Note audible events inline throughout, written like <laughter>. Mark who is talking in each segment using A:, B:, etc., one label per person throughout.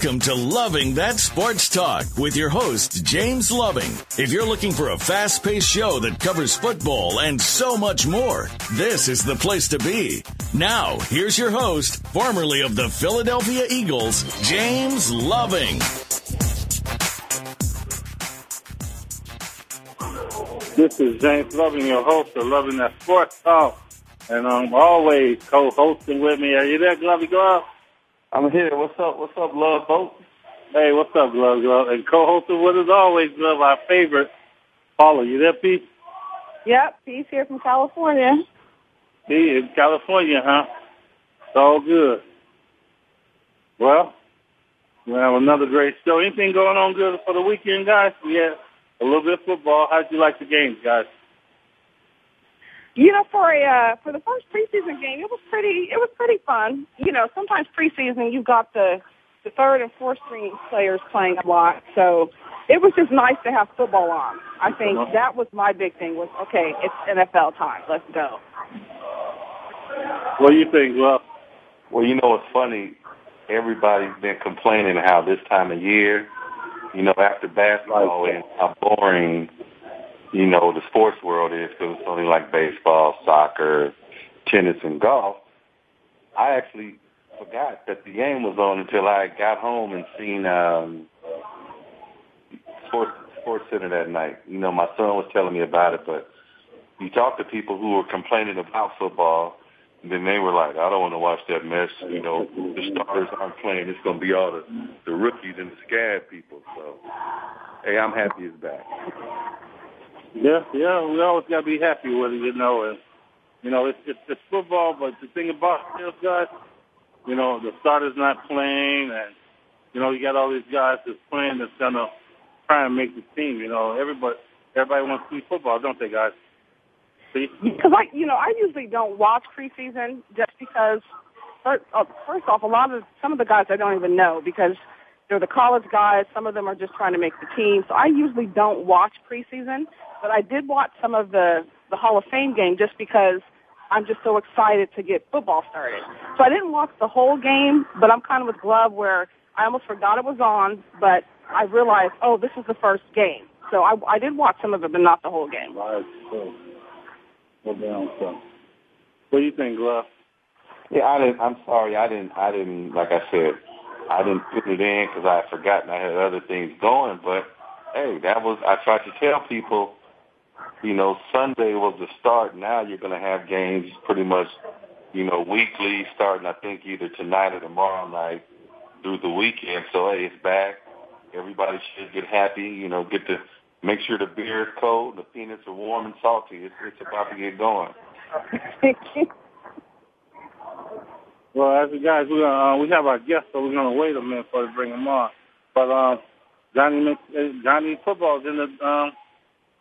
A: Welcome to Loving That Sports Talk with your host, James Loving. If you're looking for a fast paced show that covers football and so much more, this is the place to be. Now, here's your host, formerly of the Philadelphia Eagles, James Loving.
B: This is James Loving, your host of Loving That Sports Talk. And I'm always co-hosting with me. Are you there, Glovey Glove?
C: I'm here. What's up? What's up, love boat?
B: Hey, what's up, Love Glove? And co-hosting with us always, Glove, our favorite Paula. You there, Pete?
D: Yep, Pete's here from California.
B: Pete in California, huh? It's all good. Well, we have another great show. Anything going on good for the weekend, guys? We had a little bit of football. How'd you like the games, guys?
D: You know, for a uh, for the first preseason game, it was pretty it was pretty fun. You know, sometimes preseason you've got the the third and fourth string players playing a lot, so it was just nice to have football on. I think that was my big thing was okay, it's NFL time. Let's go.
B: What do you think, Glove?
C: Well, you know, it's funny. Everybody's been complaining how this time of year, you know, after basketball and how boring, you know, the sports world is because it's only like baseball, soccer, tennis, and golf. I actually forgot that the game was on until I got home and seen um, Sports Sports Center that night. You know, my son was telling me about it, but you talk to people who were complaining about football, and then they were like, "I don't want to watch that mess." You know, the starters aren't playing. It's going to be all the the rookies and the scab people. So, hey, I'm happy it's back.
B: Yeah, yeah, we always got to be happy with it, you know. And you know, it's, it's it's football, but the thing about this, guys, you know, the starter's not playing, and you know, you got all these guys that's playing that's gonna try and make the team. You know, everybody everybody wants to see football, don't they, guys? See?
D: Because I, you know, I usually don't watch preseason just because. First, uh, first off, a lot of some of the guys I don't even know because they're the college guys. Some of them are just trying to make the team. So I usually don't watch preseason, but I did watch some of the the Hall of Fame game just because I'm just so excited to get football started. So I didn't watch the whole game, but I'm kind of with Glove where I almost forgot it was on, but I realized, oh, this is the first game. So I, I did watch some of it, but not the whole game.
B: Right. So, well down, so. What do you think, Glove?
C: Yeah, I didn't. I'm sorry, I didn't. I didn't. Like I said, I didn't put it in because I had forgotten I had other things going. But hey, that was. I tried to tell people, you know, Sunday was the start. Now you're going to have games pretty much, you know, weekly, starting I think either tonight or tomorrow night through the weekend. So hey, it's back. Everybody should get happy. You know, get to make sure the beer is cold, the peanuts are warm and salty. It's, it's about to get going. <laughs>
B: Well, as you guys, we uh, we have our guest, so we're gonna wait a minute for to bring him on. But um, Johnny uh, Johnny football's in the um,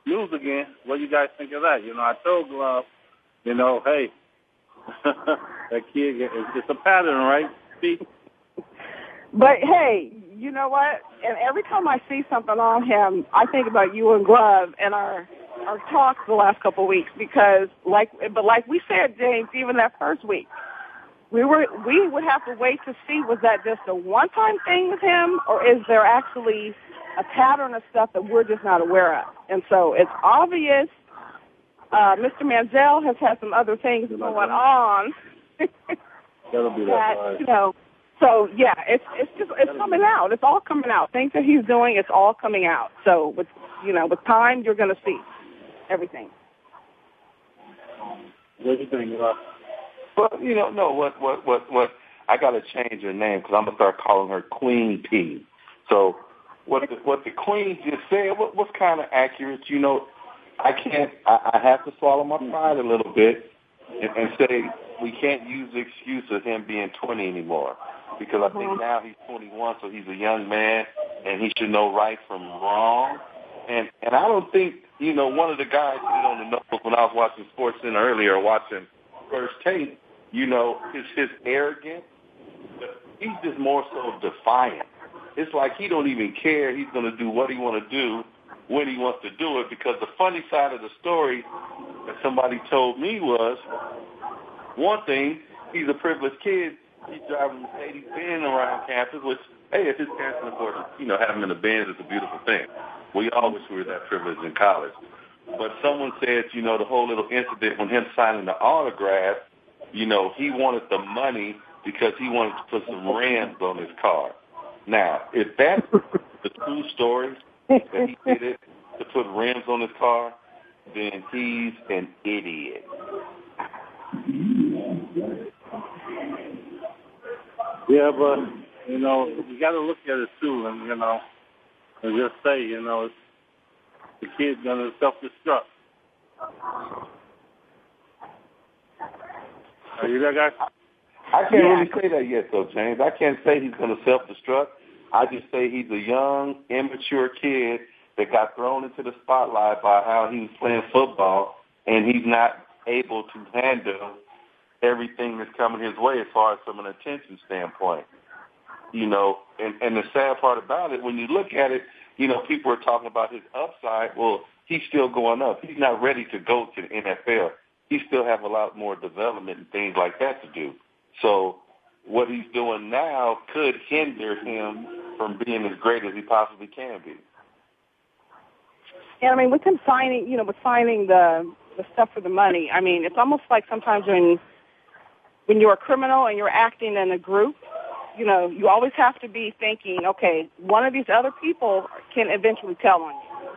B: news again. What do you guys think of that? You know, I told Glove, you know, hey, <laughs> that kid, it's, it's a pattern, right? See?
D: But hey, you know what? And every time I see something on him, I think about you and Glove and our our talks the last couple of weeks because, like, but like we said, James, even that first week, we were we would have to wait to see was that just a one time thing with him or is there actually a pattern of stuff that we're just not aware of. And so it's obvious uh, Mr. Manziel has had some other things going on. <laughs>
B: That'll be <laughs> that.
D: that you know. So yeah, it's it's just it's coming out. It's all coming out. Things that he's doing, it's all coming out. So with you know, with time, you're going to see everything.
B: What do you think, Glove?
C: Well, you know, no. What, what, what, what? I got to change her name because I'm gonna start calling her Queen P. So what the, what the Queen just said was, was kind of accurate. You know, I can't. I, I have to swallow my pride a little bit and, and say we can't use the excuse of him being 20 anymore because I think mm-hmm. now he's 21, so he's a young man and he should know right from wrong. And and I don't think you know one of the guys did on the notebook when I was watching Sports Center earlier, watching First Take. You know, his his arrogance. He's just more so defiant. It's like he don't even care. He's to do what he want to do when he wants to do it. Because the funny side of the story that somebody told me was one thing. He's a privileged kid. He's driving Mercedes Benz around campus, which hey, if his parents can afford you know, him in the Benz, it's a beautiful thing. We all wish we were that privileged in college. But someone said, you know, the whole little incident when him signing the autograph, you know, he wanted the money because he wanted to put some rims on his car. Now, if that's the true story that he did it to put rims on his car, then he's an idiot.
B: Yeah, but you know, you got to look at it too, and you know, and just say, you know, it's, the kid's gonna self-destruct. Are you there, guys?
C: I can't really say that yet, though, James. I can't say he's going to self-destruct. I just say he's a young, immature kid that got thrown into the spotlight by how he was playing football, and he's not able to handle everything that's coming his way as far as from an attention standpoint. You know, and, and the sad part about it, when you look at it, you know, people are talking about his upside. Well, he's still going up. He's not ready to go to the NFL. He still have a lot more development and things like that to do. So what he's doing now could hinder him from being as great as he possibly can be.
D: Yeah, I mean, with him signing, you know, with signing the the stuff for the money, I mean, it's almost like sometimes when when you're a criminal and you're acting in a group, you know, you always have to be thinking, okay, one of these other people can eventually tell on you.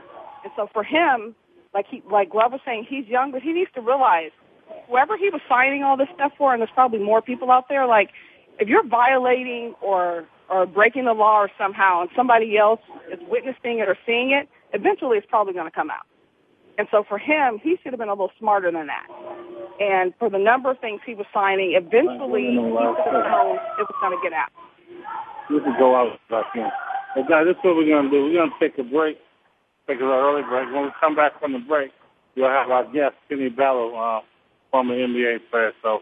D: And so for him, like he, like Glove was saying, he's young, but he needs to realize whoever he was signing all this stuff for, and there's probably more people out there, like if you're violating or or breaking the law or somehow, and somebody else is witnessing it or seeing it, eventually it's probably going to come out. And so for him, he should have been a little smarter than that. And for the number of things he was signing, eventually he should have known it was going to get out.
B: We can go out. But guys, this is what we're going to do. We're going to take a break, take a early break. When we come back from the break, we'll have our guest, Kenny Battle, uh, former NBA player. So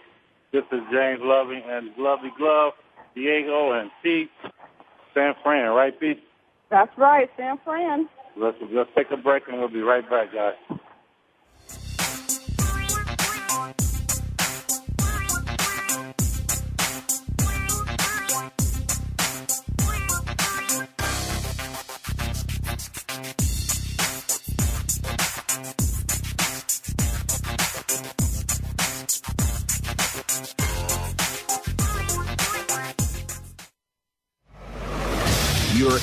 B: this is James Loving and Lovely Glove, Diego and Pete, San Fran, right, Pete?
D: That's right, San Fran.
B: Let's, let's take a break and we'll be right back, guys.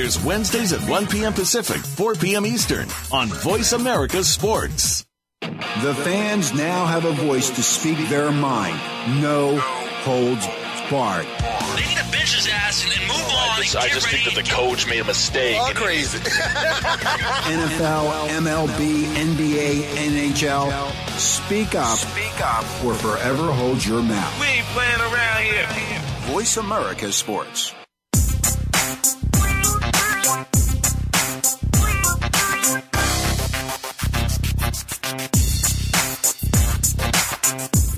A: airs Wednesdays at 1 p.m. Pacific, 4 p.m. Eastern on Voice America Sports.
E: The fans now have a voice to speak their mind. No holds barred.
F: They need a bench his ass and, and move
G: I
F: on.
G: just, I just think that the coach made a mistake.
H: All crazy. <laughs>
E: NFL, MLB, NBA, NHL. Speak up. Speak up or forever hold your mouth.
F: We ain't playing around here.
E: Voice America Sports.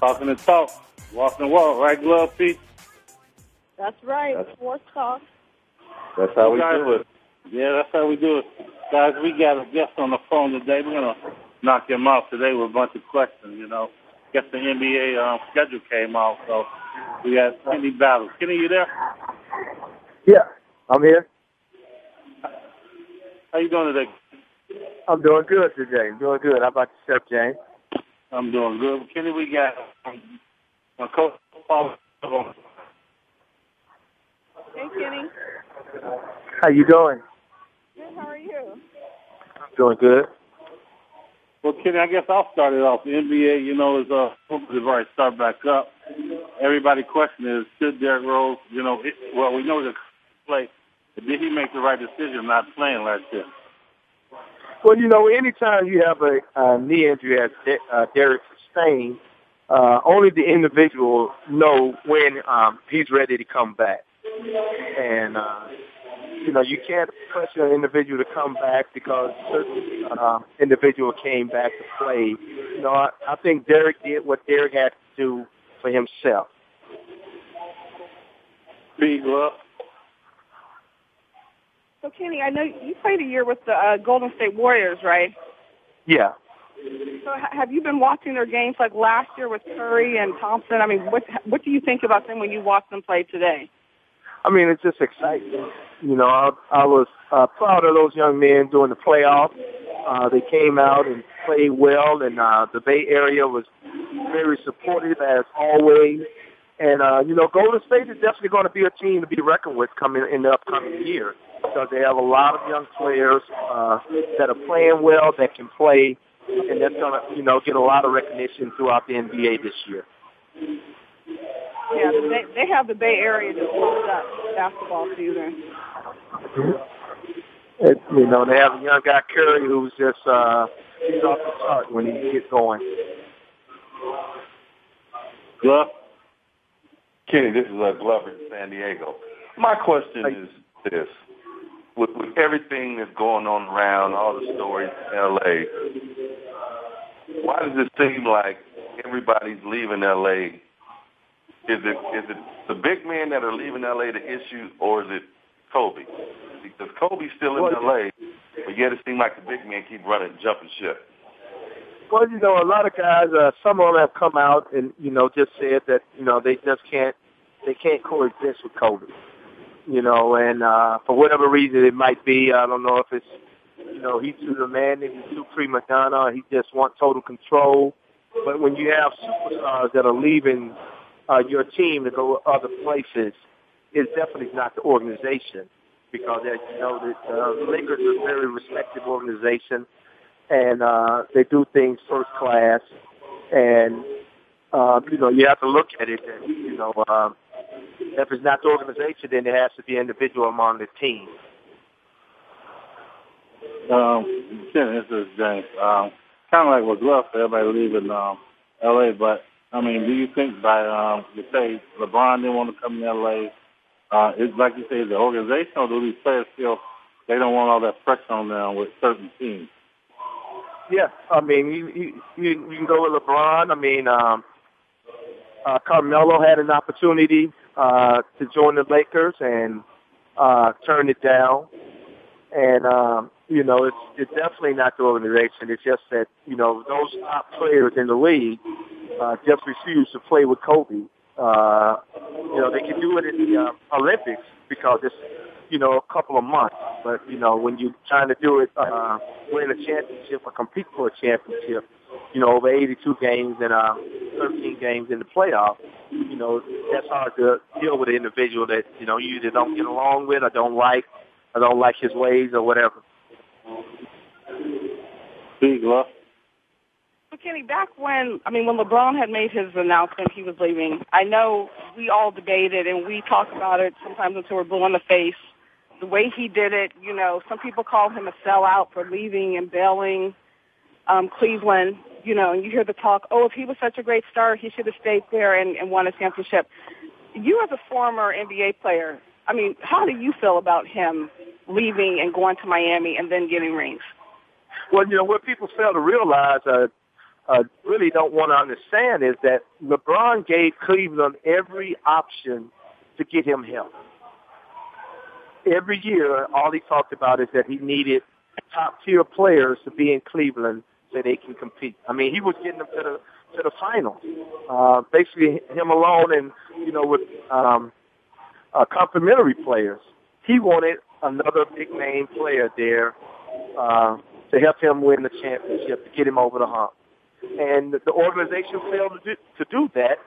B: Talking the talk, walking the walk, right, Glove Pete?
D: That's right. That's, Sports talk.
C: That's how we
B: Guys,
C: do it.
B: Yeah, that's how we do it. Guys, we got a guest on the phone today. We're going to knock him out today with a bunch of questions, you know. Guess the NBA um, schedule came out, so we got Kenny Battles. Kenny, you there?
I: Yeah, I'm here.
B: How you doing today?
I: I'm doing good today. I'm doing good. How about yourself, James?
B: I'm doing good. Kenny, we got um, my coach Paul.
D: Hey, Kenny.
I: How you doing?
D: Good. How are you?
I: I'm doing good.
B: Well, Kenny, I guess I'll start it off. The NBA, you know, is uh, has already started back up. Everybody question is, should Derrick Rose, you know, it, well, we know the play, but did he make the right decision not playing last year?
I: Well, you know, anytime you have a, uh knee injury as De- uh, Derrick sustained, uh, only the individual know when um, he's ready to come back. And, uh, you know, you can't pressure an individual to come back because certain uh, individual came back to play. You know, I, I think Derrick did what Derrick had to do for himself.
B: Big love.
D: So, Kenny, I know you played a year with the uh, Golden State Warriors, right?
I: Yeah.
D: So, ha- have you been watching their games like last year with Curry and Thompson? I mean, what what do you think about them when you watch them play today?
I: I mean, it's just exciting. You know, I, I was uh, proud of those young men during the playoffs. Uh, they came out and played well, and uh, the Bay Area was very supportive as always. And uh, you know, Golden State is definitely going to be a team to be reckoned with coming in the upcoming year because they have a lot of young players uh, that are playing well, that can play, and that's going to you know get a lot of recognition throughout the NBA this year.
D: Yeah, they they have the Bay Area just pumped up basketball season.
I: It, you know, they have a young guy Curry who's just uh, he's off the chart when he gets going.
B: Glove?
C: Kenny, this is uh, Glover in San Diego. My question is this. With, with everything that's going on around, all the stories in L.A., why does it seem like everybody's leaving L.A.? Is it is it the big men that are leaving L.A. the issue, or is it Kobe? Because Kobe's still in
I: Well,
C: L.A., but yet it seems like the big men keep running, jumping ship.
I: Well, you know, a lot of guys, uh, some of them have come out and you know just said that you know they just can't they can't coexist with Kobe. You know, and uh, for whatever reason it might be, I don't know if it's you know he's too demanding, he's too prima donna, he just wants total control. But when you have superstars that are leaving uh, your team to go other places, it's definitely not the organization because as you know that uh, the Lakers are a very respected organization and uh, they do things first class. And uh, you know, you have to look at it. And, you know, uh, if it's not the organization, then it has to be individual among the team.
B: Um, Kenny, this is James. Um, kind of like Glove said, everybody leaving um, L.A., but, I mean, do you think by, um, you say LeBron didn't want to come to L.A., uh, it's like you say, the organization, or do these players feel they don't want all that pressure on them with certain teams?
I: Yeah, I mean, you you, you you can go with LeBron. I mean, um, uh, Carmelo had an opportunity uh, to join the Lakers and uh, turned it down. And um, you know, it's it's definitely not the organization. It's just that you know those top players in the league uh, just refuse to play with Kobe. Uh, you know, they can do it in the uh, Olympics because it's you know a couple of months. But you know when you're trying to do it, uh, win a championship or compete for a championship, you know over 82 games and uh, 13 games in the playoff, you know that's hard to deal with an individual that you know you either don't get along with or don't like, or don't like his ways or whatever.
B: Big love.
D: So Kenny, back when I mean when LeBron had made his announcement he was leaving, I know we all debated and we talk about it sometimes until we're blue in the face. The way he did it, you know, some people call him a sellout for leaving and bailing um, Cleveland. You know, and you hear the talk, oh, if he was such a great star, he should have stayed there and, and won a championship. You as a former NBA player, I mean, how do you feel about him leaving and going to Miami and then getting rings?
I: Well, you know what people fail to realize, uh, uh, really don't want to understand, is that LeBron gave Cleveland every option to get him help. Every year, all he talked about is that he needed top tier players to be in Cleveland so they can compete. I mean, he was getting them to the to the finals. Uh, basically, him alone, and you know, with um, uh, complementary players. He wanted another big name player there uh, to help him win the championship, to get him over the hump. And the organization failed to do, to do that.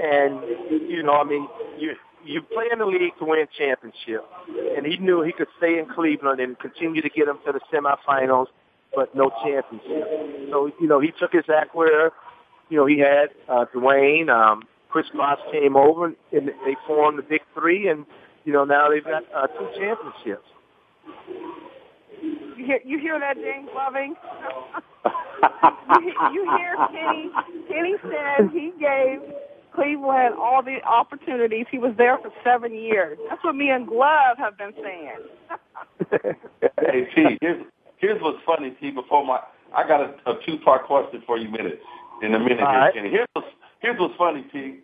I: And you know, I mean, you you play in the league to win championship, and he knew he could stay in Cleveland and continue to get them to the semifinals, but no championship. So you know, he took his act where you know he had uh, Dwyane, um, Chris Bosh came over, and they formed the Big Three, and you know now they've got uh, two championships.
D: You hear, you hear that, James Loving? <laughs> <laughs> you, you hear Kenny? Kenny said he gave Cleveland all the opportunities. He was there for seven years. That's what me and Glove have been saying. <laughs>
C: hey, T, here's, here's what's funny, T. Before my, I got a, a two-part question for you, minute in a minute,
I: All
C: here,
I: right.
C: Kenny. Here's what's, here's what's funny, T.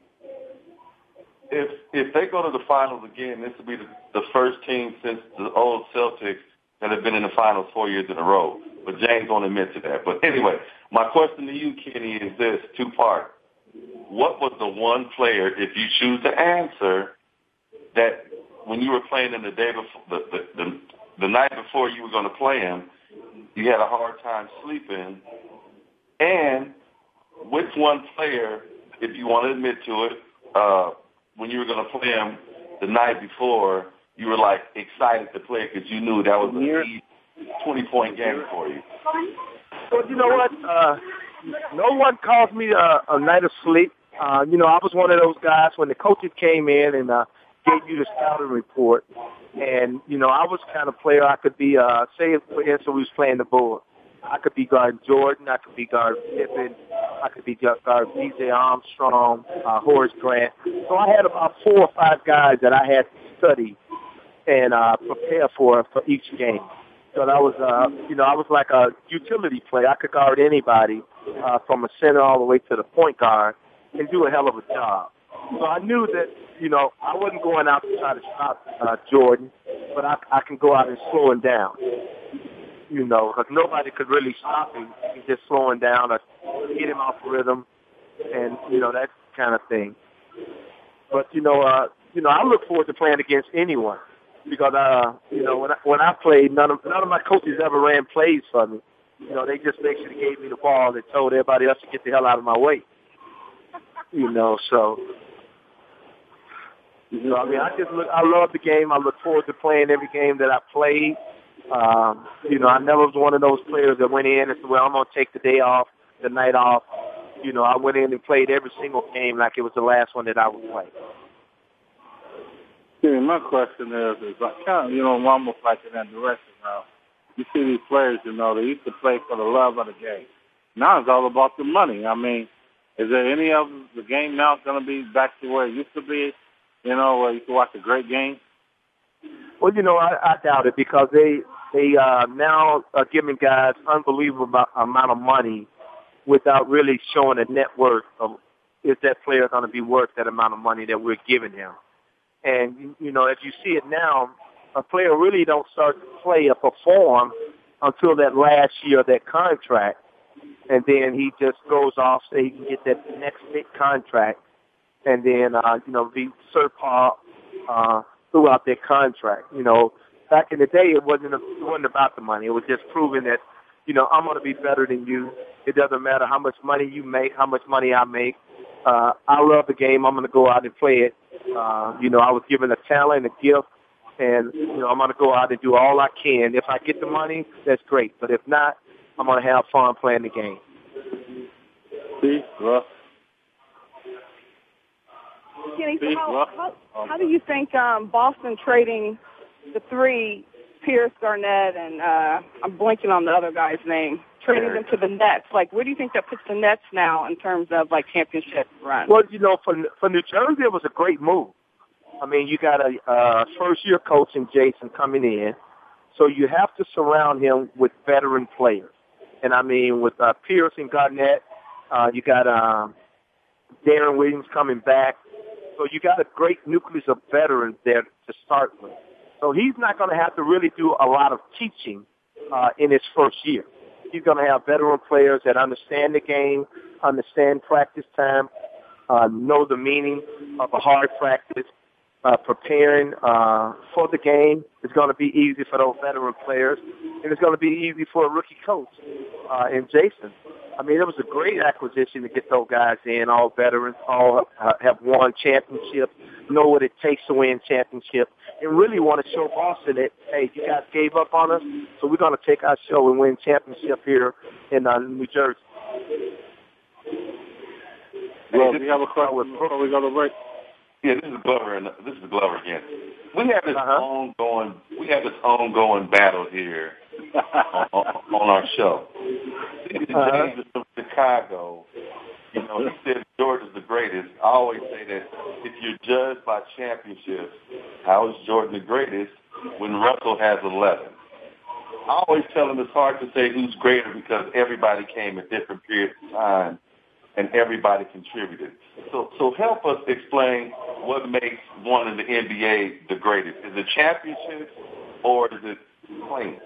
C: If if they go to the finals again, this will be the, the first team since the old Celtics that have been in the finals four years in a row. But James won't admit to that. But anyway, my question to you, Kenny, is this two part. What was the one player, if you choose to answer, that when you were playing in the day before the the, the, the night before you were going to play him, you had a hard time sleeping, and which one player, if you want to admit to it, uh, when you were going to play him the night before, you were like excited to play because you knew that was a twenty point game for you.
I: Well, you know what? Uh, no one caused me a, a night of sleep. Uh, you know, I was one of those guys when the coaches came in and uh, gave you the scouting report. And, you know, I was kind of player I could be, uh, say, for instance, we was playing the board. I could be guard Jordan. I could be guard Pippen. I could be guard B.J. Armstrong, uh, Horace Grant. So I had about four or five guys that I had to study and uh, prepare for for each game. So that was, uh, you know, I was like a utility player. I could guard anybody uh, from a center all the way to the point guard and do a hell of a job. So I knew that, you know, I wasn't going out to try to stop uh, Jordan, but I, I can go out and slow him down. You know, because nobody could really stop him. He just slow him down or get him off rhythm, and you know that kind of thing. But you know, uh, you know, I look forward to playing against anyone because uh, you know, when I, when I played, none of none of my coaches ever ran plays for me. You know, they just basically gave me the ball and told everybody else to get the hell out of my way. You know, so you know, I mean, I just look, I love the game. I look forward to playing every game that I played. Um, you know, I never was one of those players that went in and said, "Well, I'm going to take the day off, the night off." You know, I went in and played every single game like it was the last one that I would play.
B: See, my question is, is like kind of, you know, almost like in that direction now. You see these players, you know, they used to play for the love of the game. Now it's all about the money. I mean, is there any of the game now going to be back to where it used to be? You know, where you can watch a great game.
I: Well, you know, I, I doubt it because they they uh, now are giving guys unbelievable amount of money without really showing a net worth of is that player going to be worth that amount of money that we're giving him. And you- know, if you see it now, a player really don't start to play or perform until that last year of that contract, and then he just goes off so he can get that next big contract, and then uh, you know be surpassed uh, throughout their contract. You know, back in the day, it wasn't it wasn't about the money. It was just proving that, you know, I'm going to be better than you. It doesn't matter how much money you make, how much money I make. Uh, I love the game. I'm going to go out and play it. Uh, you know, I was given a talent, a gift, and you know, I'm going to go out and do all I can. If I get the money, that's great. But if not, I'm going to have fun playing the game.
B: See, Russ.
D: Kenny, so how, how, how do you think um, Boston trading the three, Pierce, Garnett, and uh, I'm blanking on the other guy's name, trading them to the Nets? Like, where do you think that puts the Nets now in terms of like championship run?
I: Well, you know, for for New Jersey, it was a great move. I mean, you got a uh, first year coach in Jason coming in, so you have to surround him with veteran players. And I mean, with uh, Pierce and Garnett, uh, you got um, Deron Williams coming back. So you got a great nucleus of veterans there to start with. So he's not going to have to really do a lot of teaching uh, in his first year. He's going to have veteran players that understand the game, understand practice time, uh, know the meaning of a hard practice, uh, preparing uh, for the game is going to be easy for those veteran players, and it's going to be easy for a rookie coach uh, in Jason. I mean, it was a great acquisition to get those guys in, all veterans, all uh, have won championships, know what it takes to win championships, and really want to show Boston that, hey, you guys gave up on us, so we're going to take our show and win championship here in uh, New Jersey.
B: Well, we have a question before we go to break.
C: Yeah, this is Glover, and this is Glover again. We have this
I: Uh-huh.
C: ongoing, we have this ongoing battle here on, on, on our show.
I: Uh-huh.
C: James is from Chicago. You know, he said George is the greatest. I always say that if you're judged by championships, how is Jordan the greatest when Russell has 11? I always tell him it's hard to say who's greater because everybody came at different periods of time and everybody contributed. So, so help us explain what makes one in the NBA the greatest. Is it championships or is it playing?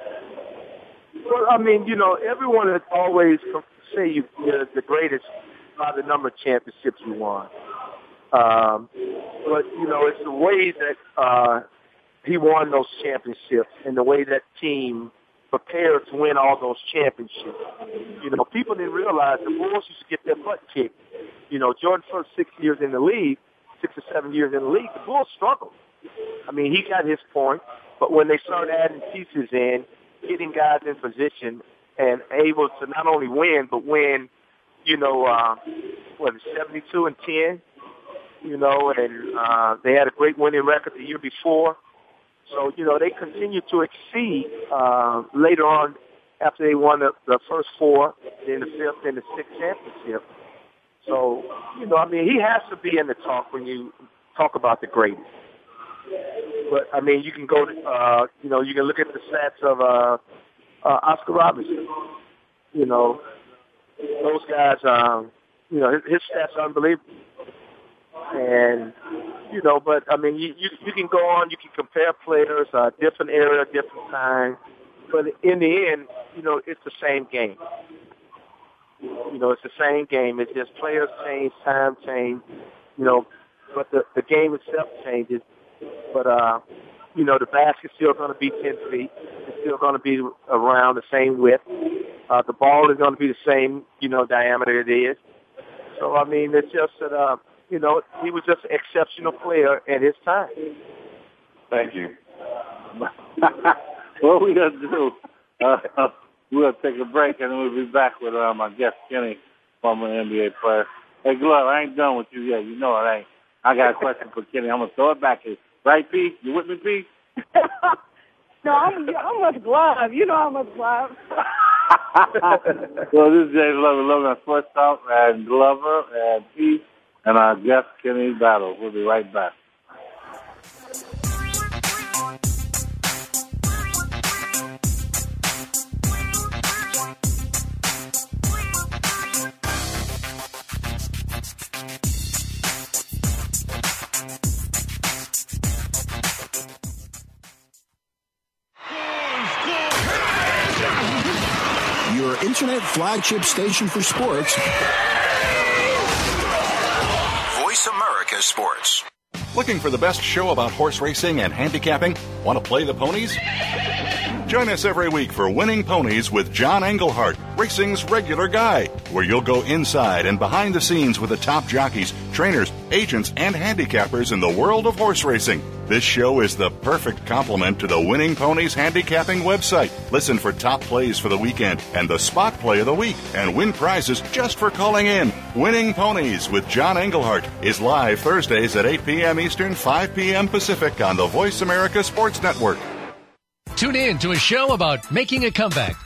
I: Well, I mean, you know, everyone has always say you, the greatest by the number of championships you won. Um, but you know, it's the way that uh, he won those championships and the way that team prepared to win all those championships. You know, people didn't realize the Bulls used to get their butt kicked. You know, Jordan's first six years in the league, six or seven years in the league, the Bulls struggled. I mean, he got his point, but when they started adding pieces in, getting guys in position and able to not only win, but win, you know, uh, what, 72 and 10, you know, and uh, they had a great winning record the year before. So, you know, they continued to exceed uh, later on after they won the, the first four, then the fifth, and the sixth championship. So, you know, I mean, he has to be in the talk when you talk about the greatest. But I mean, you can go, to, uh, you know, you can look at the stats of uh, uh, Oscar Robertson. You know, those guys, um, you know, his, his stats are unbelievable. And you know, but I mean, you you, you can go on, you can compare players, uh, different era, different time, but in the end, you know, it's the same game. You know, it's the same game. It's just players change, time change, you know, but the the game itself changes. But uh, you know, the basket's still going to be ten feet. It's still going to be around the same width. Uh, the ball is going to be the same, you know, diameter it is. So I mean, it's just that uh, you know, he was just an exceptional player at his time.
C: Thank you. <laughs>
B: what we gonna do? Uh, <laughs> we'll take a break and then we'll be back with uh, my guest Kenny, former NBA player. Hey, Glove, I ain't done with you yet. You know it ain't. I got a question for Kenny. I'm gonna throw it back. Here. Right, P? You with me, P? <laughs>
D: no, I'm I'm with Glove. You know I'm with Glove.
B: well, this is Jay Glover, Logan on Sports Talk, and Glover and P, and our guest Kenny Battle. We'll be right back.
E: Your internet flagship station for sports.
G: Sports. Looking for the best show about horse racing and handicapping? Want to play the ponies? Join us every week for Winning Ponies with John Englehart, racing's regular guy, where you'll go inside and behind the scenes with the top jockeys, trainers, agents, and handicappers in the world of horse racing. This show is the perfect complement to the Winning Ponies handicapping website. Listen for top plays for the weekend and the spot play of the week and win prizes just for calling in. Winning Ponies with John Englehart is live Thursdays at 8 p.m. Eastern, 5 p.m. Pacific on the Voice America Sports Network.
H: Tune in to a show about making a comeback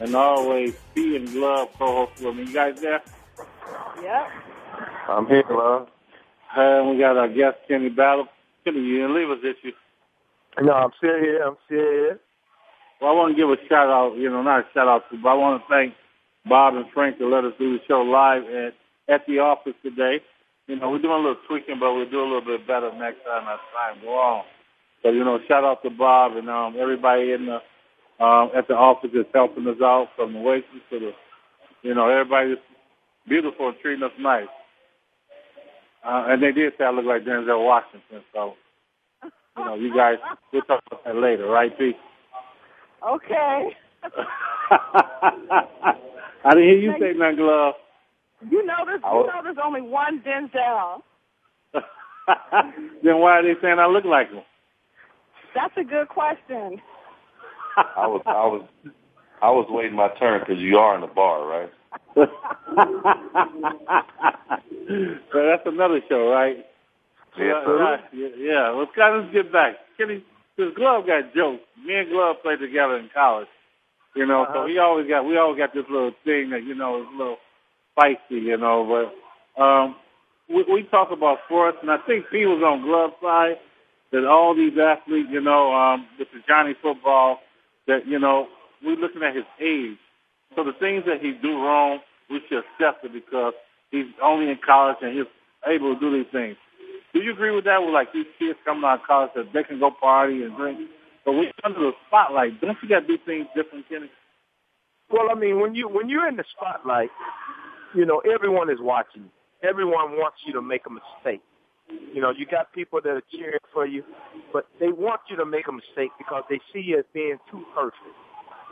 B: and always be in love, co-host with me. You guys there?
D: Yep.
I: I'm here, love.
B: And we got our guest, Kenny Battle. Kenny, you didn't leave us, did you?
I: No, I'm still here. I'm still here.
B: Well, I want to give a shout out, you know, not a shout out to, but I want to thank Bob and Frank to let us do the show live at, at the office today. You know, we're doing a little tweaking, but we'll do a little bit better next time as time go on. So, you know, shout out to Bob and um, everybody in the um, at the office that's helping us out, from the waiters to the, you know, everybody's beautiful and treating us nice. Uh, and they did say I look like Denzel Washington, so you know, you guys, we'll talk about that later, right, P?
D: Okay. <laughs>
B: I didn't hear you say nothing, Glove.
D: You know there's you know there's only one Denzel. <laughs>
B: then why are they saying I look like him?
D: That's a good question.
C: I was, I was, I was waiting my turn because you are in the bar, right? <laughs>
B: so that's another show, right? Right, yeah, yeah. Let's, let's get back. Kenny, his Glove got jokes. Me and Glove played together in college. You know,
I: Uh-huh.
B: so we always got we always got this little thing that you know is a little spicy, you know. But um, we, we talk about sports, and I think P was on Glove side that all these athletes, you know, um, with the Johnny football, that you know we're looking at his age. So the things that he do wrong, we should accept it because he's only in college and he's able to do these things. Do you agree with that? With like these kids coming out of college that they can go party and drink, but you're under the spotlight, don't you got to do things different, Kenny?
I: Well, I mean, when you when you're in the spotlight, you know everyone is watching. Everyone wants you to make a mistake. You know, you got people that are cheering for you, but they want you to make a mistake because they see you as being too perfect.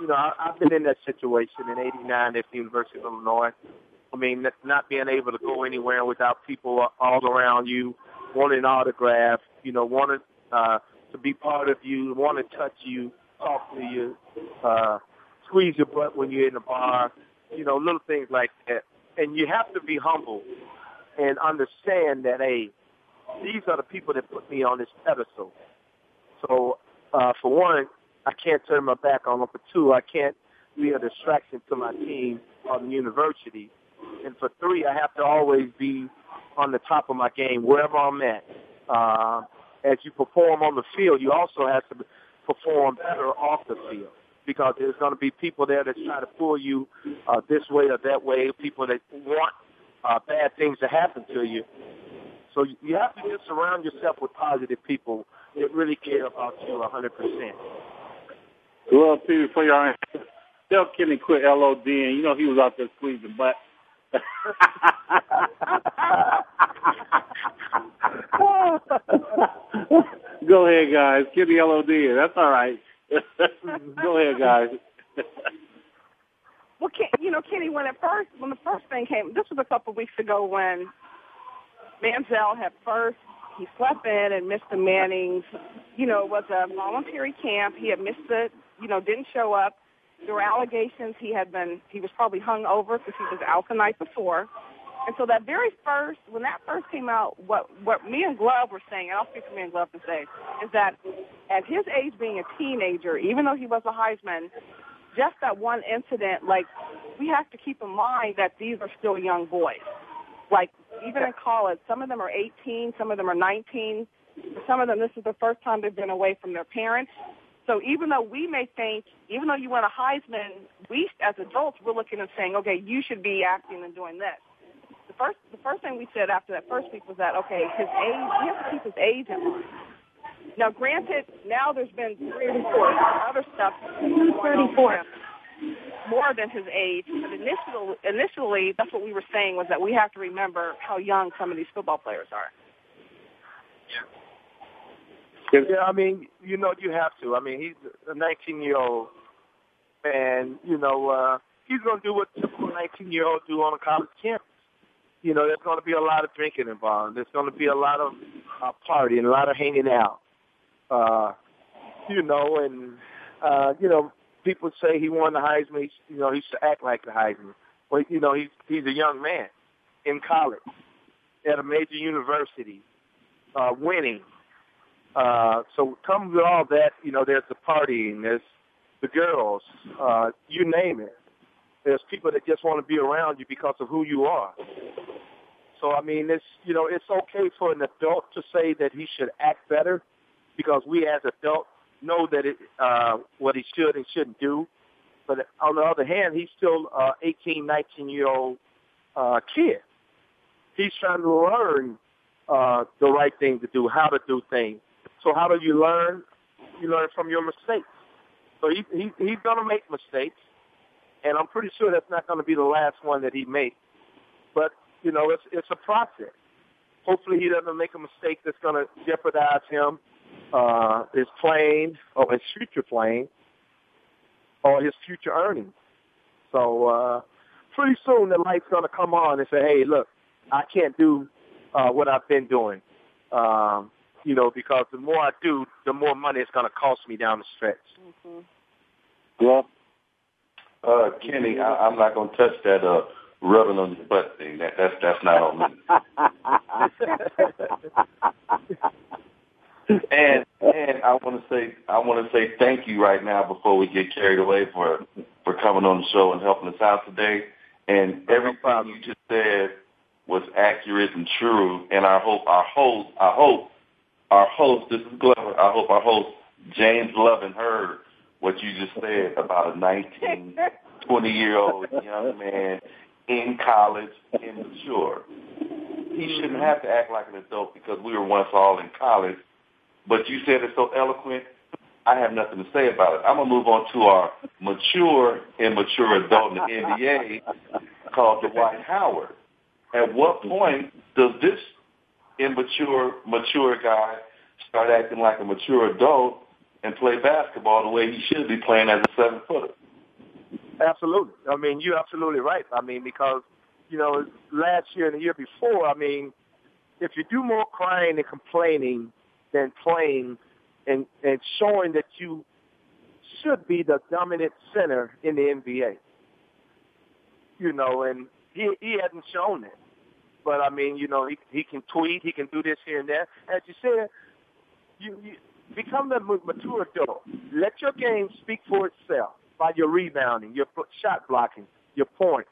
I: You know, I, I've been in that situation in '89 at the University of Illinois. I mean, not- being able to go anywhere without people all around you wanting autographs, you know, wanting uh, to be part of you, want to touch you, talk to you, uh, squeeze your butt when you're in the bar, you know, little things like that. And you have to be humble and understand that, hey, these are the people that put me on this pedestal. So, uh, for one, I can't turn my back on them. For two, I can't be a distraction to my team or the university. And for three, I have to always be on the top of my game wherever I'm at. Uh, as you perform on the field, you also have to perform better off the field because there's going to be people there that try to pull you uh, this way or that way, people that want uh, bad things to happen to you. So you have to just surround yourself with positive people that really care about you a 100%.
B: Well, Peter, for your answer, tell Kenny quit LOD, and you know he was out there squeezing butt. <laughs> Go ahead, guys. Give the LOD. That's all right. <laughs> Go ahead, guys.
D: Well, Ken, you know, Kenny, when it first, when the first thing came, this was a couple of weeks ago when Manziel had first, he slept in and missed the Mannings. You know, was a voluntary camp. He had missed it. You know, didn't show up. There were allegations he had been, he was probably hung over because he was out the night before. And so that very first, when that first came out, what what me and Glove were saying, and I'll speak for me and Glove to say, is that at his age, being a teenager, even though he was a Heisman, just that one incident, like we have to keep in mind that these are still young boys. Like even in college, some of them are 18, some of them are 19. Some of them, this is the first time they've been away from their parents. So even though we may think, even though you win a Heisman, we as adults we're looking and saying, okay, you should be acting and doing this the first the first thing we said after that first week was that okay, his age he has to keep his age in mind. Now, granted, now there's been three reports other stuff thirty-four more than his age, but initially, initially, that's what we were saying was that we have to remember how young some of these football players are.
I: Yeah. Yeah, I mean, you know, you have to. I mean, he's a 19 year old, and you know, uh, he's going to do what typical 19 year old do on a college campus you know, there's going to be a lot of drinking involved. There's going to be a lot of uh, partying, a lot of hanging out. Uh, you know, and uh, you know, people say he won the Heisman. You know, he should act like the Heisman. Well, you know, he's he's a young man in college at a major university, uh, winning. Uh, so come with all that, you know, there's the partying, there's the girls, uh, you name it. There's people that just want to be around you because of who you are. So I mean, it's you know, it's okay for an adult to say that he should act better, because we as adults know that it uh, what he should and shouldn't do. But on the other hand, he's still a 18, 19 year old uh, kid. He's trying to learn uh, the right thing to do, how to do things. So how do you learn? You learn from your mistakes. So he, he he's going to make mistakes and I'm pretty sure that's not going to be the last one that he makes. But you know, it's it's a process. Hopefully, he doesn't make a mistake that's going to jeopardize him, uh, his playing or his future playing, or his future earnings. So uh, pretty soon, the light's going to come on and say, "Hey, look, I can't do uh, what I've been doing." Um, you know, because the more I do, the more money it's going to cost me down the stretch.
D: Mm-hmm.
C: Well, uh, Kenny, I, I'm not going to touch that uh, rubbing on your butt thing. That, that's that's not on me. <laughs> and and I want to say I want to say thank you right now before we get carried away for for coming on the show and helping us out today. And everything you just said was accurate and true. And I hope our host, I hope our host, this is Glover. I hope our host James Loving heard what you just said about a 19, 20 year old young man in college, immature. He shouldn't have to act like an adult because we were once all in college. But you said it so eloquent. I have nothing to say about it. I'm gonna move on to our mature, immature adult in the NBA called Dwight Howard. At what point does this immature, mature guy start acting like a mature adult and play basketball the way he should be playing as a seven footer.
I: Absolutely. I mean, you're absolutely right. I mean, because, you know, last year and the year before, I mean, if you do more crying and complaining than playing and, and showing that you should be the dominant center in the NBA, you know, and he, he hasn't shown it. But I mean, you know, he he can tweet, he can do this here and there. As you said, you, you become the mature adult. Let your game speak for itself by your rebounding, your shot blocking, your point,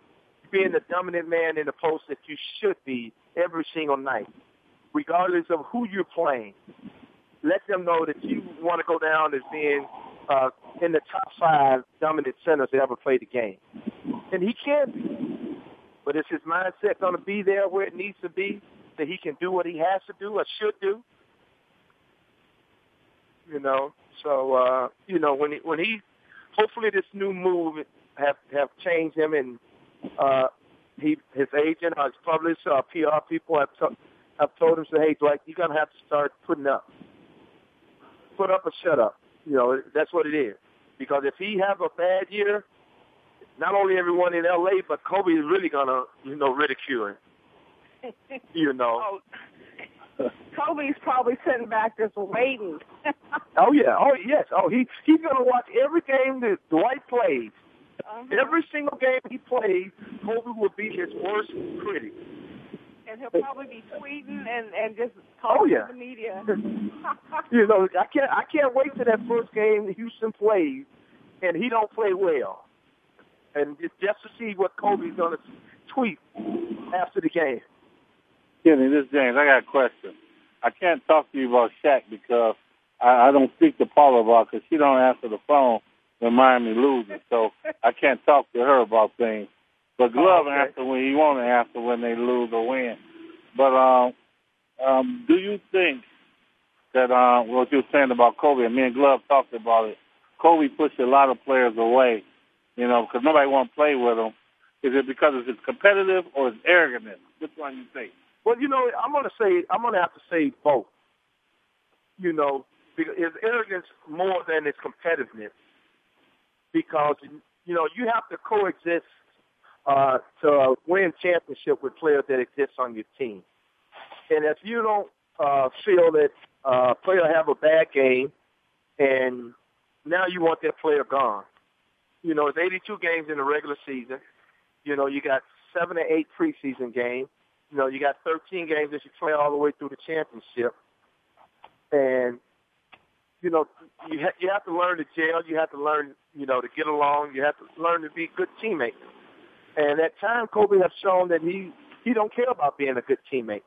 I: being the dominant man in the post that you should be every single night, regardless of who you're playing. Let them know that you want to go down as being uh, in the top five dominant centers that ever played the game. And he can be. But is his mindset going to be there where it needs to be? that he can do what he has to do or should do. You know, so uh, you know when he, when he hopefully this new move have have changed him and uh, he his agent or his publisher or PR people have to, have told him say, hey Dwight, you're gonna have to start putting up, put up or shut up. You know that's what it is. Because if he have a bad year, not only everyone in LA, but Kobe is really gonna you know ridicule him. <laughs> you know.
D: Oh, Kobe's probably sitting back just waiting. <laughs>
I: oh yeah. Oh yes. Oh he he's gonna watch every game that Dwight plays.
D: Uh-huh.
I: Every single game he plays, Kobe will be his worst critic.
D: And he'll probably be tweeting and and just talking
I: Oh, yeah.
D: to the media. <laughs>
I: You know, I can't I can't wait to that first game Houston plays, and he don't play well, and just just to see what Kobe's gonna tweet after the game.
B: Kenny, this is James. I got a question. I can't talk to you about Shaq because I, I don't speak to Paula about because she don't answer the phone when Miami loses. So I can't talk to her about things. But Glove
I: Oh, okay.
B: answer when he want to answer when they lose or win. But um, um, do you think that uh, what you were saying about Kobe and me and Glove talked about it? Kobe pushed a lot of players away, you know, because nobody want to play with him. Is it because it's competitive or it's arrogance? Which one you think?
I: Well, you know, I'm gonna say I'm gonna have to say both. You know, because it's arrogance more than it's competitiveness. Because you know you have to coexist uh, to win championship with players that exist on your team. And if you don't uh, feel that uh, player have a bad game, and now you want that player gone. You know, it's 82 games in the regular season. You know, you got seven or eight preseason games. You know, you got 13 games that you play all the way through the championship. And, you know, you, ha- you have to learn to gel. You have to learn, you know, to get along. You have to learn to be good teammates. And at time, Kobe has shown that he, he don't care about being a good teammate.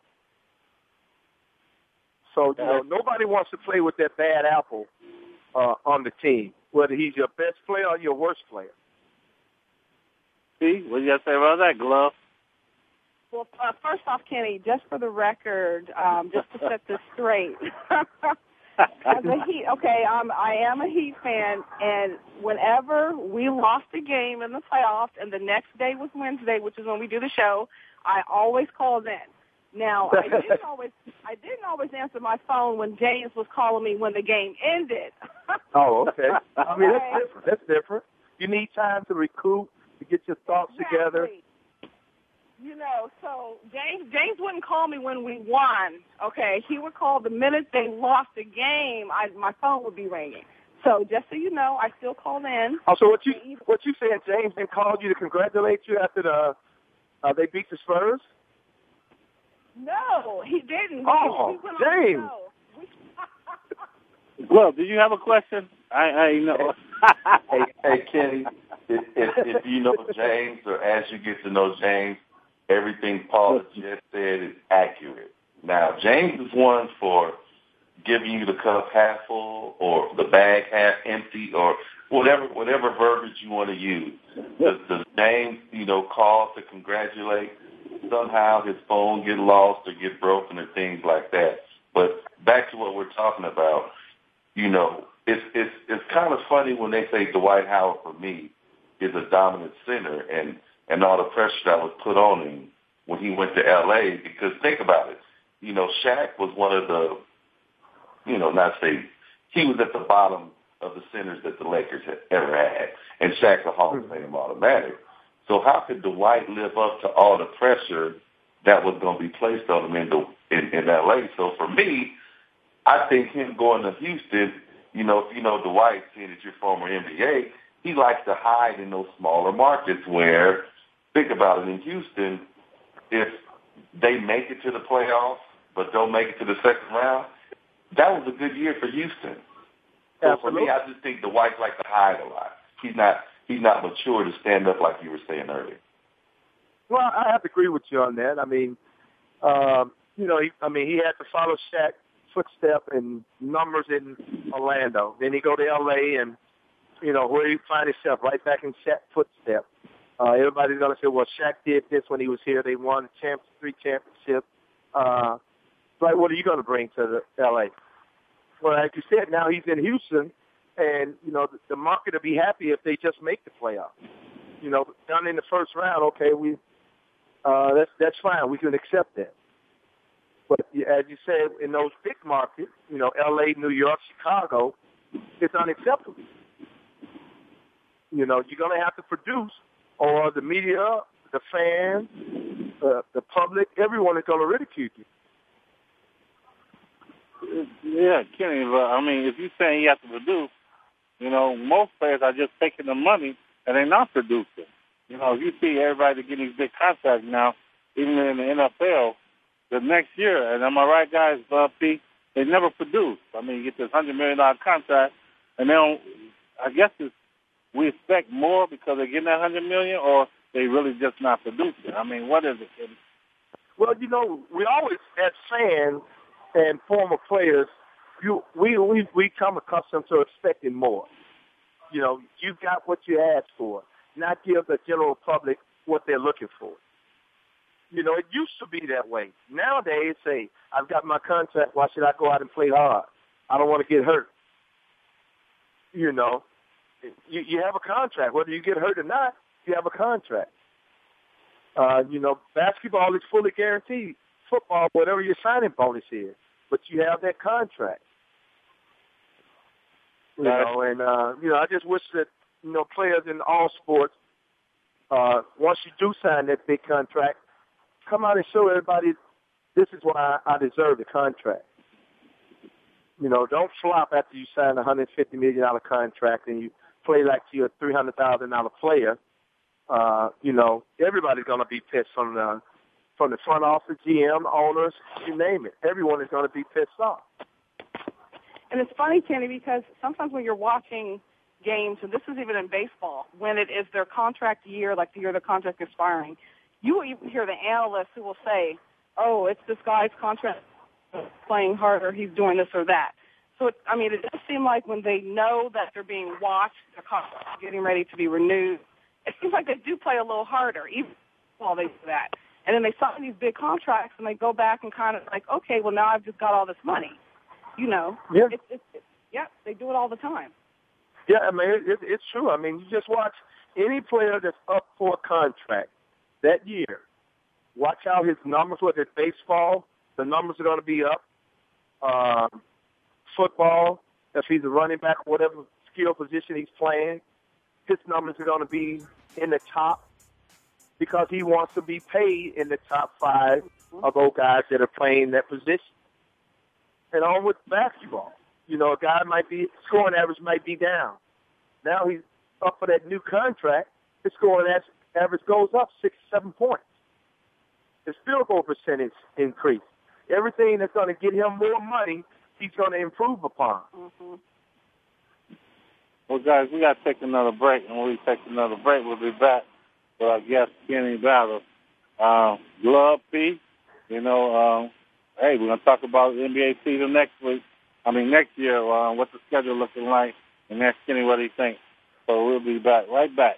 I: So, you know, nobody wants to play with that bad apple uh, on the team, whether he's your best player or your worst player.
B: See, what you got to say about that, Glove?
D: Well, uh, first off, Kenny, just for the record, um, just to set this straight, <laughs> as a Heat, okay, um, I am a Heat fan, and whenever we lost a game in the playoffs, and the next day was Wednesday, which is when we do the show, I always called in. Now, I didn't <laughs> always, I didn't always answer my phone when James was calling me when the game ended.
I: Oh, okay. I mean, that's <laughs> different. That's different. You need time to recoup, to get your thoughts together.
D: Exactly. You know, so James James wouldn't call me when we won. Okay, he would call the minute they lost a game. I my phone would be ringing. So just so you know, I still call in.
I: Oh, so what you what you saying? James then called you to congratulate you after the uh, they beat the Spurs?
D: No, he didn't.
I: Oh,
D: We went
I: James. <laughs>
D: Well,
B: Glove, did you have a question? I, I know.
C: hey, hey, Kenny, if, if, if you know James or as you get to know James, everything Paul has just said is accurate. Now, James is one for giving you the cup half full or the bag half empty or whatever whatever verbiage you want to use. Does, does James, you know, call to congratulate? Somehow his phone get lost or get broken or things like that. But back to what we're talking about, you know, it's it's it's kind of funny when they say Dwight Howard for me is a dominant center and and all the pressure that was put on him when he went to LA because think about it. You know, Shaq was one of the you know, not say he was at the bottom of the centers that the Lakers had ever had. And Shaq's a Hall of mm-hmm. Fame automatic. So how could Dwight live up to all the pressure that was going to be placed on him in the in, in LA? So for me, I think him going to Houston, you know, if you know Dwight, seeing that you're former NBA, he likes to hide in those smaller markets where, think about it, in Houston, if they make it to the playoffs but don't make it to the second round, that was a good year for Houston. So for me, I just think Dwight likes to hide a lot. He's not he's not mature to stand up like you were saying earlier.
I: Well, I have to agree with you on that. I mean, um, you know, he, I mean, he had to follow Shaq's footstep and numbers in Orlando. Then he go to L.A. and you know where he find himself right back in Shaq's footsteps. Uh, everybody's gonna say, well, Shaq did this when he was here. They won champ- three championships. Uh, like, what are you to bring to the LA? Well, like you said, now he's in Houston, and you know the, the market will be happy if they just make the playoffs. You know, down in the first round, okay, we uh, that's that's fine. We can accept that. But as you said, in those big markets, you know, L.A., New York, Chicago, it's unacceptable. You know, you're going to have to produce, or the media, the fans, uh, the public, everyone is going to ridicule you.
B: Yeah, Kenny. But I mean, if you're saying you have to produce, you know, most players are just taking the money and they're not producing. You know, if you see everybody getting these big contracts now, even in the NFL, the next year, and am I right, guys? Uh, P, they never produce. I mean, you get this hundred million dollar contract, and they don't. I guess it's we expect more because they're getting that hundred million, or they really just not producing. I mean, what is it?
I: Well, you know, we always, as fans and former players, you we we we come accustomed to expecting more. You know, you got what you asked for, not give the general public what they're looking for. You know, it used to be that way. Nowadays, say, I've got my contract. Why should I go out and play hard? I don't want to get hurt. You know, you, you have a contract. Whether you get hurt or not, you have a contract. Uh, you know, basketball is fully guaranteed. Football, whatever your signing bonus is, but you have that contract. You know, and uh, you know, I just wish that you know players in all sports, uh, once you do sign that big contract, come out and show everybody this is why I deserve the contract. You know, don't flop after you sign a hundred fifty million dollar contract and you play like you're a three hundred thousand dollar player. Uh, you know, everybody's gonna be pissed from the from the front office, GM, owners, you name it. Everyone is gonna be pissed off.
D: And it's funny, Kenny, because sometimes when you're watching games, and this is even in baseball, when it is their contract year, like the year the contract is expiring, you will even hear the analysts who will say, "Oh, it's this guy's contract playing harder. He's doing this or that." So, it, I mean, it does seem like when they know that they're being watched, their contract getting ready to be renewed, it seems like they do play a little harder, even while they do that. And then they sign these big contracts, and they go back and kind of like, okay, well now I've just got all this money. You know,
I: yeah,
D: it's, it's, it's, yeah, they do it all the time.
I: Yeah, I mean, it, it's true. I mean, you just watch any player that's up for a contract that year. Watch how his numbers, whether it's baseball, the numbers are going to be up. Um, football, if he's a running back, whatever skill position he's playing, his numbers are going to be in the top because he wants to be paid in the top five of those guys that are playing that position. And on with basketball, you know, a guy might be scoring average might be down. Now he's up for that new contract. His scoring average goes up six, seven points. His field goal percentage increase. Everything that's going to get him more money, he's going to improve upon.
D: Mm-hmm.
B: Well, guys, we got to take another break, and when we take another break, we'll be back with our guest, Kenny Battle. Uh, Glove P, you know, um, hey, we're going to talk about the NBA season next week. I mean, next year, uh, what the schedule looking like, and ask Kenny what he thinks. So we'll be back, right back.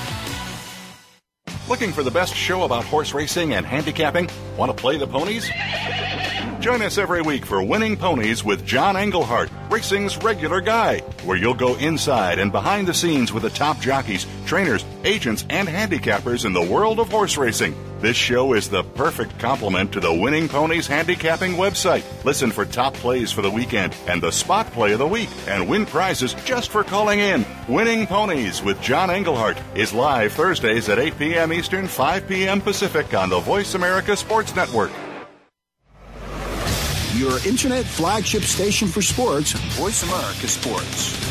G: Looking for the best show about horse racing and handicapping? Want to play the ponies? Join us every week for Winning Ponies with John Englehart, racing's regular guy, where you'll go inside and behind the scenes with the top jockeys, trainers, agents, and handicappers in the world of horse racing. This show is the perfect complement to the Winning Ponies handicapping website. Listen for top plays for the weekend and the spot play of the week and win prizes just for calling in. Winning Ponies with John Englehart is live Thursdays at 8 p.m. Eastern, 5 p.m. Pacific on the Voice America Sports Network.
E: Your internet flagship station for sports, Voice America Sports.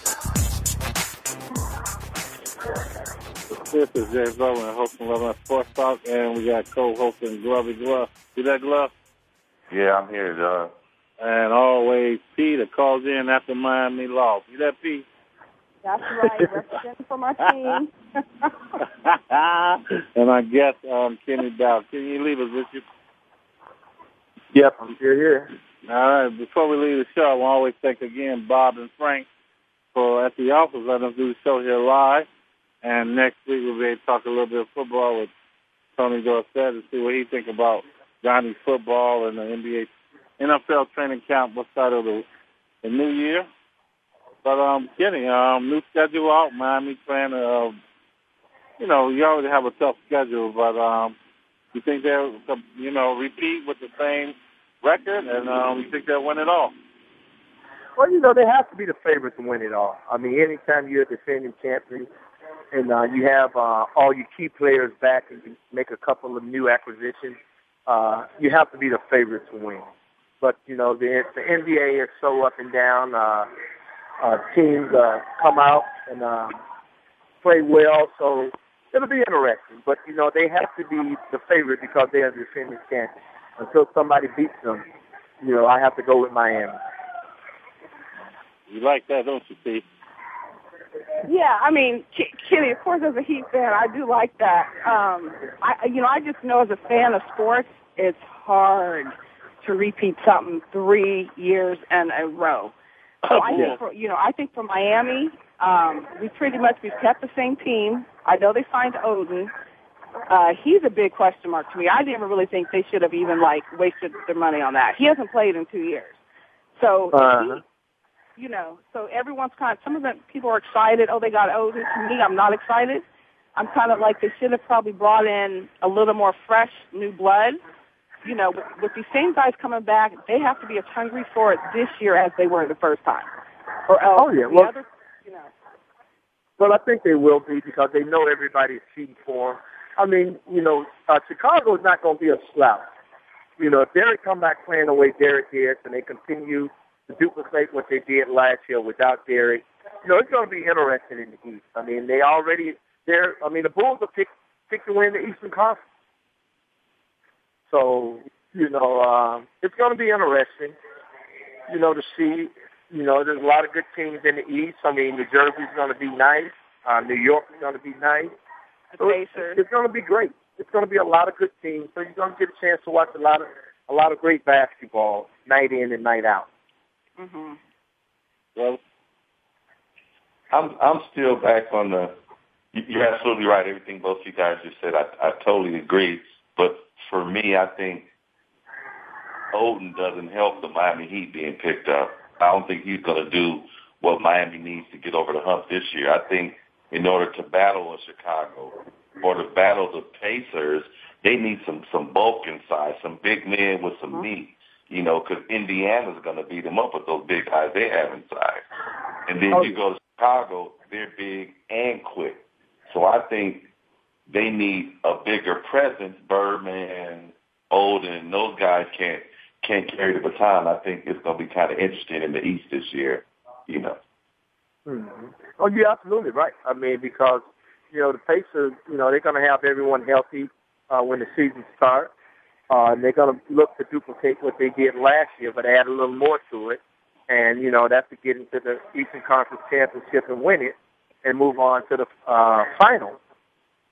B: This is James Loving, hosting Loving That Sports Talk, and we got co-hosting Glovey Glove. See that glove?
C: Yeah, I'm here, John.
B: And always P that calls in after Miami lost. See that P?
D: That's right. Representing for my team. <laughs>
B: and I guess um, Kenny Dow. Can you leave us with you?
I: Yep, I'm still here.
B: All right. Before we leave the show, I want to always thank again Bob and Frank for at the office letting us do the show here live. And next week we'll be able to talk a little bit of football with Tony Dorsett and see what he think about Johnny's football and the NBA, NFL training camp. Side of the, the new year? But um, Kenny, um, new schedule out. Miami playing. Uh, you know, you already have a tough schedule, but um, you think they'll, you know, repeat with the same record, and um, you think they'll win it all?
I: Well, you know, they have to be the favorite to win it all. I mean, anytime you're a defending champion and uh, you have uh, all your key players back and you make a couple of new acquisitions, uh, you have to be the favorite to win. But, you know, the, the NBA is so up and down. Uh, uh, teams uh, come out and uh, play well, so it'll be interesting. But, you know, they have to be the favorite because they are the defending champion. Until somebody beats them, you know, I have to go with Miami.
B: You like that, don't you, Steve?
D: Yeah, I mean, K- Kenny, of course, as a Heat fan, I do like that. Um, I, you know, I just know as a fan of sports, it's hard to repeat something three years in a row. So I think, for, you know, I think for Miami, um, we pretty much we've kept the same team. I know they signed Oden. Uh, he's a big question mark to me. I didn't really think they should have even like wasted their money on that. He hasn't played in two years, so
I: Uh-huh.
D: You know, so everyone's kind of some of the people are excited. Oh, they got Oden. To me, I'm not excited. I'm kind of like they should have probably brought in a little more fresh new blood. You know, with, with these same guys coming back, they have to be as hungry for it this year as they were the first time. Or else
I: Oh, yeah,
D: the
I: well-
D: other, you know.
I: Well, I think they will be because they know everybody's cheating for 'em. I mean, you know, uh, Chicago's not going to be a slouch. You know, if Derrick come back playing the way Derrick is and they continue to duplicate what they did last year without Derrick, you know, it's going to be interesting in the East. I mean, they already, they're, I mean, the Bulls are picked, picked to win the Eastern Conference. So, you know, uh, it's going to be interesting, you know, to see. You know, there's a lot of good teams in the East. I mean, New Jersey's going to be nice. Uh, New York is going to be nice. So it's, it's going to be great. It's going to be a lot of good teams. So you're going to get a chance to watch a lot of a lot of great basketball night in and night out.
D: Hmm
B: Well,
C: I'm I'm still back on the. you- You're absolutely right. Everything both you guys just said, I I totally agree. But for me, I think Oden doesn't help the Miami Heat being picked up. I don't think he's going to do what Miami needs to get over the hump this year. I think in order to battle in Chicago or to battle the Pacers, they need some some bulk inside, some big men with some meat. You know, because Indiana's going to beat them up with those big guys they have inside. And then you go to Chicago, they're big and quick. So I think they need a bigger presence. Birdman, Oden, those guys can't can't carry the baton. I think it's going to be kind of interesting in the East this year. You know.
I: Mm-hmm. Oh, you're absolutely right. I mean, because you know the Pacers, you know, they're going to have everyone healthy uh, when the season starts. Uh, they're going to look to duplicate what they did last year, but add a little more to it. And, you know, that's to get into the Eastern Conference Championship and win it and move on to the uh, final.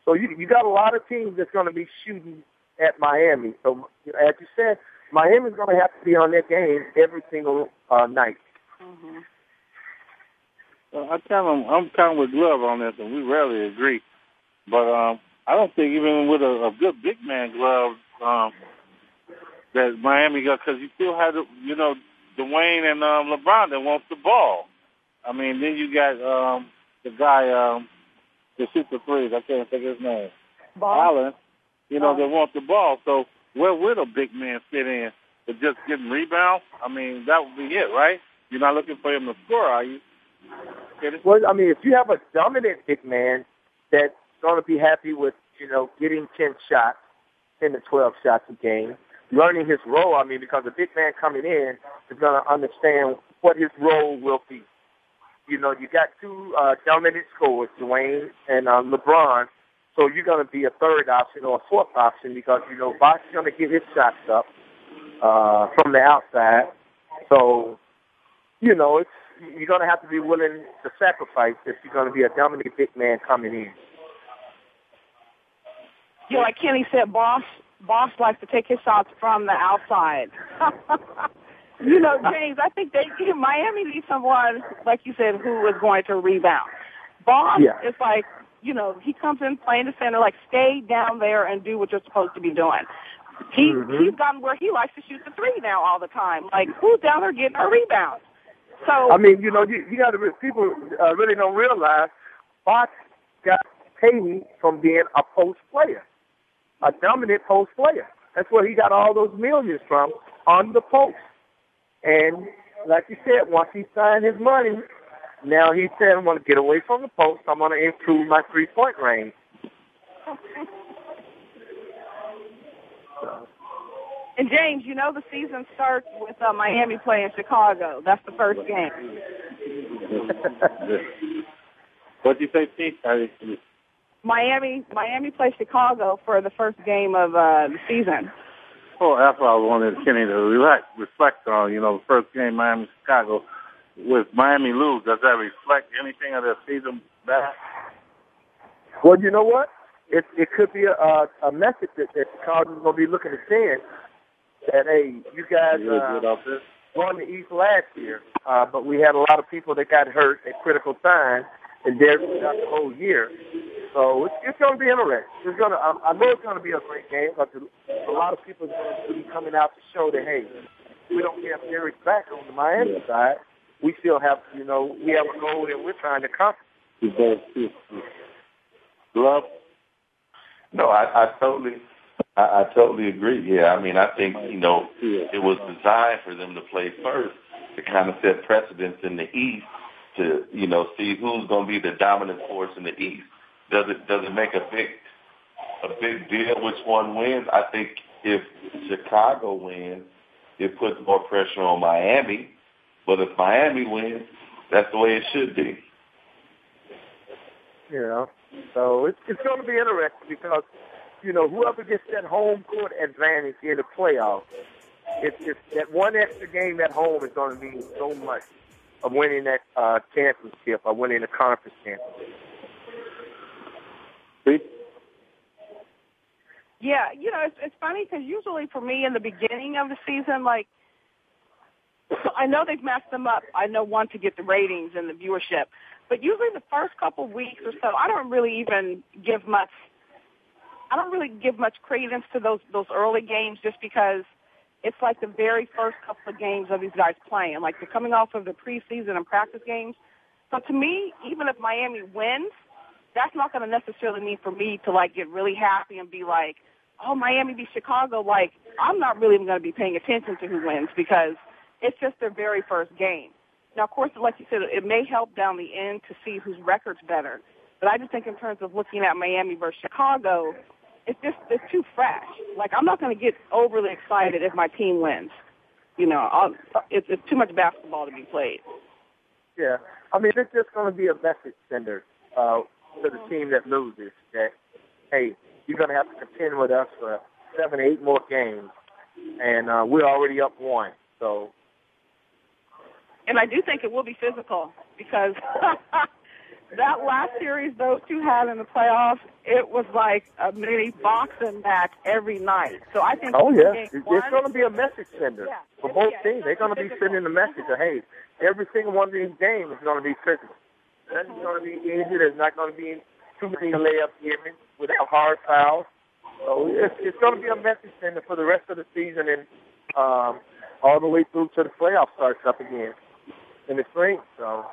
I: So you, you got a lot of teams that's going to be shooting at Miami. So, as you said, Miami's going to have to be on their game every single uh, night.
D: Mm-hmm.
B: Well, I kind of, I'm kind of with Glove on this, and we rarely agree. But um, I don't think even with a, a good big man glove um, that Miami got because you still have, you know, Dwyane and um, LeBron that wants the ball. I mean, then you got um, the guy um, that shoots the threes. I can't think of his name.
D: Ball?
B: Allen. You know,
D: Oh.
B: that want the ball. So where would a big man fit in? But just getting rebounds? I mean, that would be it, right? You're not looking for him to score, are you?
I: Well, I mean, if you have a dominant big man that's going to be happy with, you know, getting 10 shots, 10 to 12 shots a game, learning his role, I mean, because a big man coming in is going to understand what his role will be. You know, you got two uh, dominant scorers, Dwyane and uh, LeBron, so you're going to be a third option or a fourth option because, you know, Bosh is going to get his shots up uh, from the outside. So, you know, it's you're going to have to be willing to sacrifice if you're going to be a dominant big man coming in.
D: You know, like Kenny said, Bosh Bosh likes to take his shots from the outside. <laughs> you know, James, I think they <laughs> Miami needs someone like you said who is going to rebound. Bosh
I: Yeah.
D: is like, you know, he comes in playing the center, like stay down there and do what you're supposed to be doing. He
I: Mhm.
D: he's gotten where he likes to shoot the three now all the time. Like who's down there getting our rebounds? So
I: I mean, you know, you, you got to people uh, really don't realize Bosh got paid from being a post player, a dominant post player. That's where he got all those millions from on the post. And like you said, once he signed his money, now he said, "I'm going to get away from the post. I'm going to improve my three point range."
D: And James, you know the season starts with uh, Miami playing Chicago. That's the first game. <laughs>
B: what do you say, Pete? I-
D: Miami Miami plays Chicago for the first game of uh, the season.
B: Oh, that's what I wanted Kenny to relax, reflect on. You know, the first game, Miami, Chicago. With Miami lose, does that reflect anything of their season back?
I: Well, you know what? It it could be a a, a message that, that Chicago's going to be looking to send that hey, you guys
B: You
I: uh,
B: good
I: won the East last year, uh, but we had a lot of people that got hurt at critical times, and they're out the whole year. So it's, it's going to be interesting. It's going to. I, I know it's going to be a great game because a lot of people are going to be coming out to show that hey, we don't have Derrick back on the Miami side. We still have, you know, we have a goal that we're trying to accomplish.
B: You both, Love?
C: No, I, I totally, I, I totally agree. Yeah, I mean, I think you know it was designed for them to play first to kind of set precedence in the East to you know see who's going to be the dominant force in the East. Does it does it make a big a big deal which one wins? I think if Chicago wins, it puts more pressure on Miami. But if Miami wins, that's the way it should be.
I: Know, so it's it's going to be interesting because you know whoever gets that home court advantage in the playoffs, it's it's that one extra game at home is going to mean so much of winning that uh, championship or winning the conference championship.
D: Yeah, you know, it's it's funny because usually for me in the beginning of the season, like I know they've messed them up. I know one to get the ratings and the viewership, but usually the first couple weeks or so, I don't really even give much I don't really give much credence to those those early games just because it's like the very first couple of games of these guys playing. Like they're coming off of the preseason and practice games. So to me, even if Miami wins, that's not going to necessarily mean for me to like get really happy and be like, oh, Miami beat Chicago. Like I'm not really going to be paying attention to who wins because it's just their very first game. Now, of course, like you said, it may help down the end to see whose record's better. But I just think in terms of looking at Miami versus Chicago, it's just it's too fresh. Like I'm not going to get overly excited if my team wins. You know, I'll, it's, it's too much basketball to be played.
I: Yeah, I mean it's just going to be a message sender uh, to the team that loses that hey, you're going to have to contend with us for seven, eight more games, and uh, we're already up one. So,
D: and I do think it will be physical because <laughs> that last series those two had in the playoffs, it was like a mini boxing match every night. So I think.
I: Oh yeah,
D: it's,
I: going to be a message sender
D: yeah,
I: for both
D: yeah,
I: teams. They're going to be sending the message of hey, every single one of these games is going to be physical. There's going to be easy. There's not going to be too many layups given without hard fouls. So it's, it's going to be a message sender for the rest of the season and um, all the way through to the playoff starts up again in the spring. So.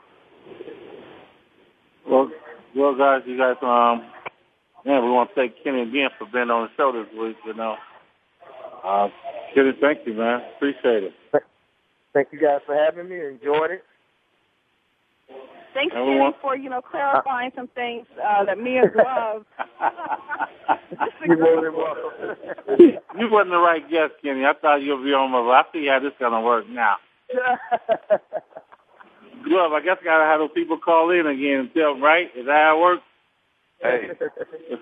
B: Well, well, guys, you guys, um, man, we want to thank Kenny again for being on the show this week. You know, uh, Kenny, thank you, man. Appreciate it.
I: Thank you guys for having me. Enjoyed it.
D: Thanks,
B: And
D: Kenny, for you know clarifying some things uh, that me and Glove.
I: You're more than welcome.
B: you wasn't the right guest, Kenny. I thought you'd be on my. I see how this gonna work now. <laughs> Glove, I guess I gotta have those people call in again and tell them, right? Is that how it works?
C: Hey,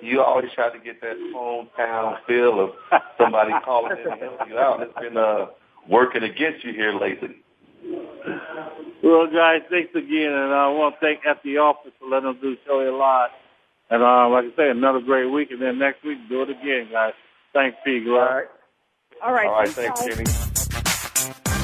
C: you always try to get that hometown feel of somebody calling in to help you out. It's been uh, working against you here lately.
B: Well, guys, thanks again, and I want to thank at the office for letting us do the show here live. And uh, like I say, another great week, and then next week do it again, guys. Thanks, P. Glove.
I: All right.
D: All right.
C: All right,
D: thanks,
C: thanks,
D: guys.
C: Kenny.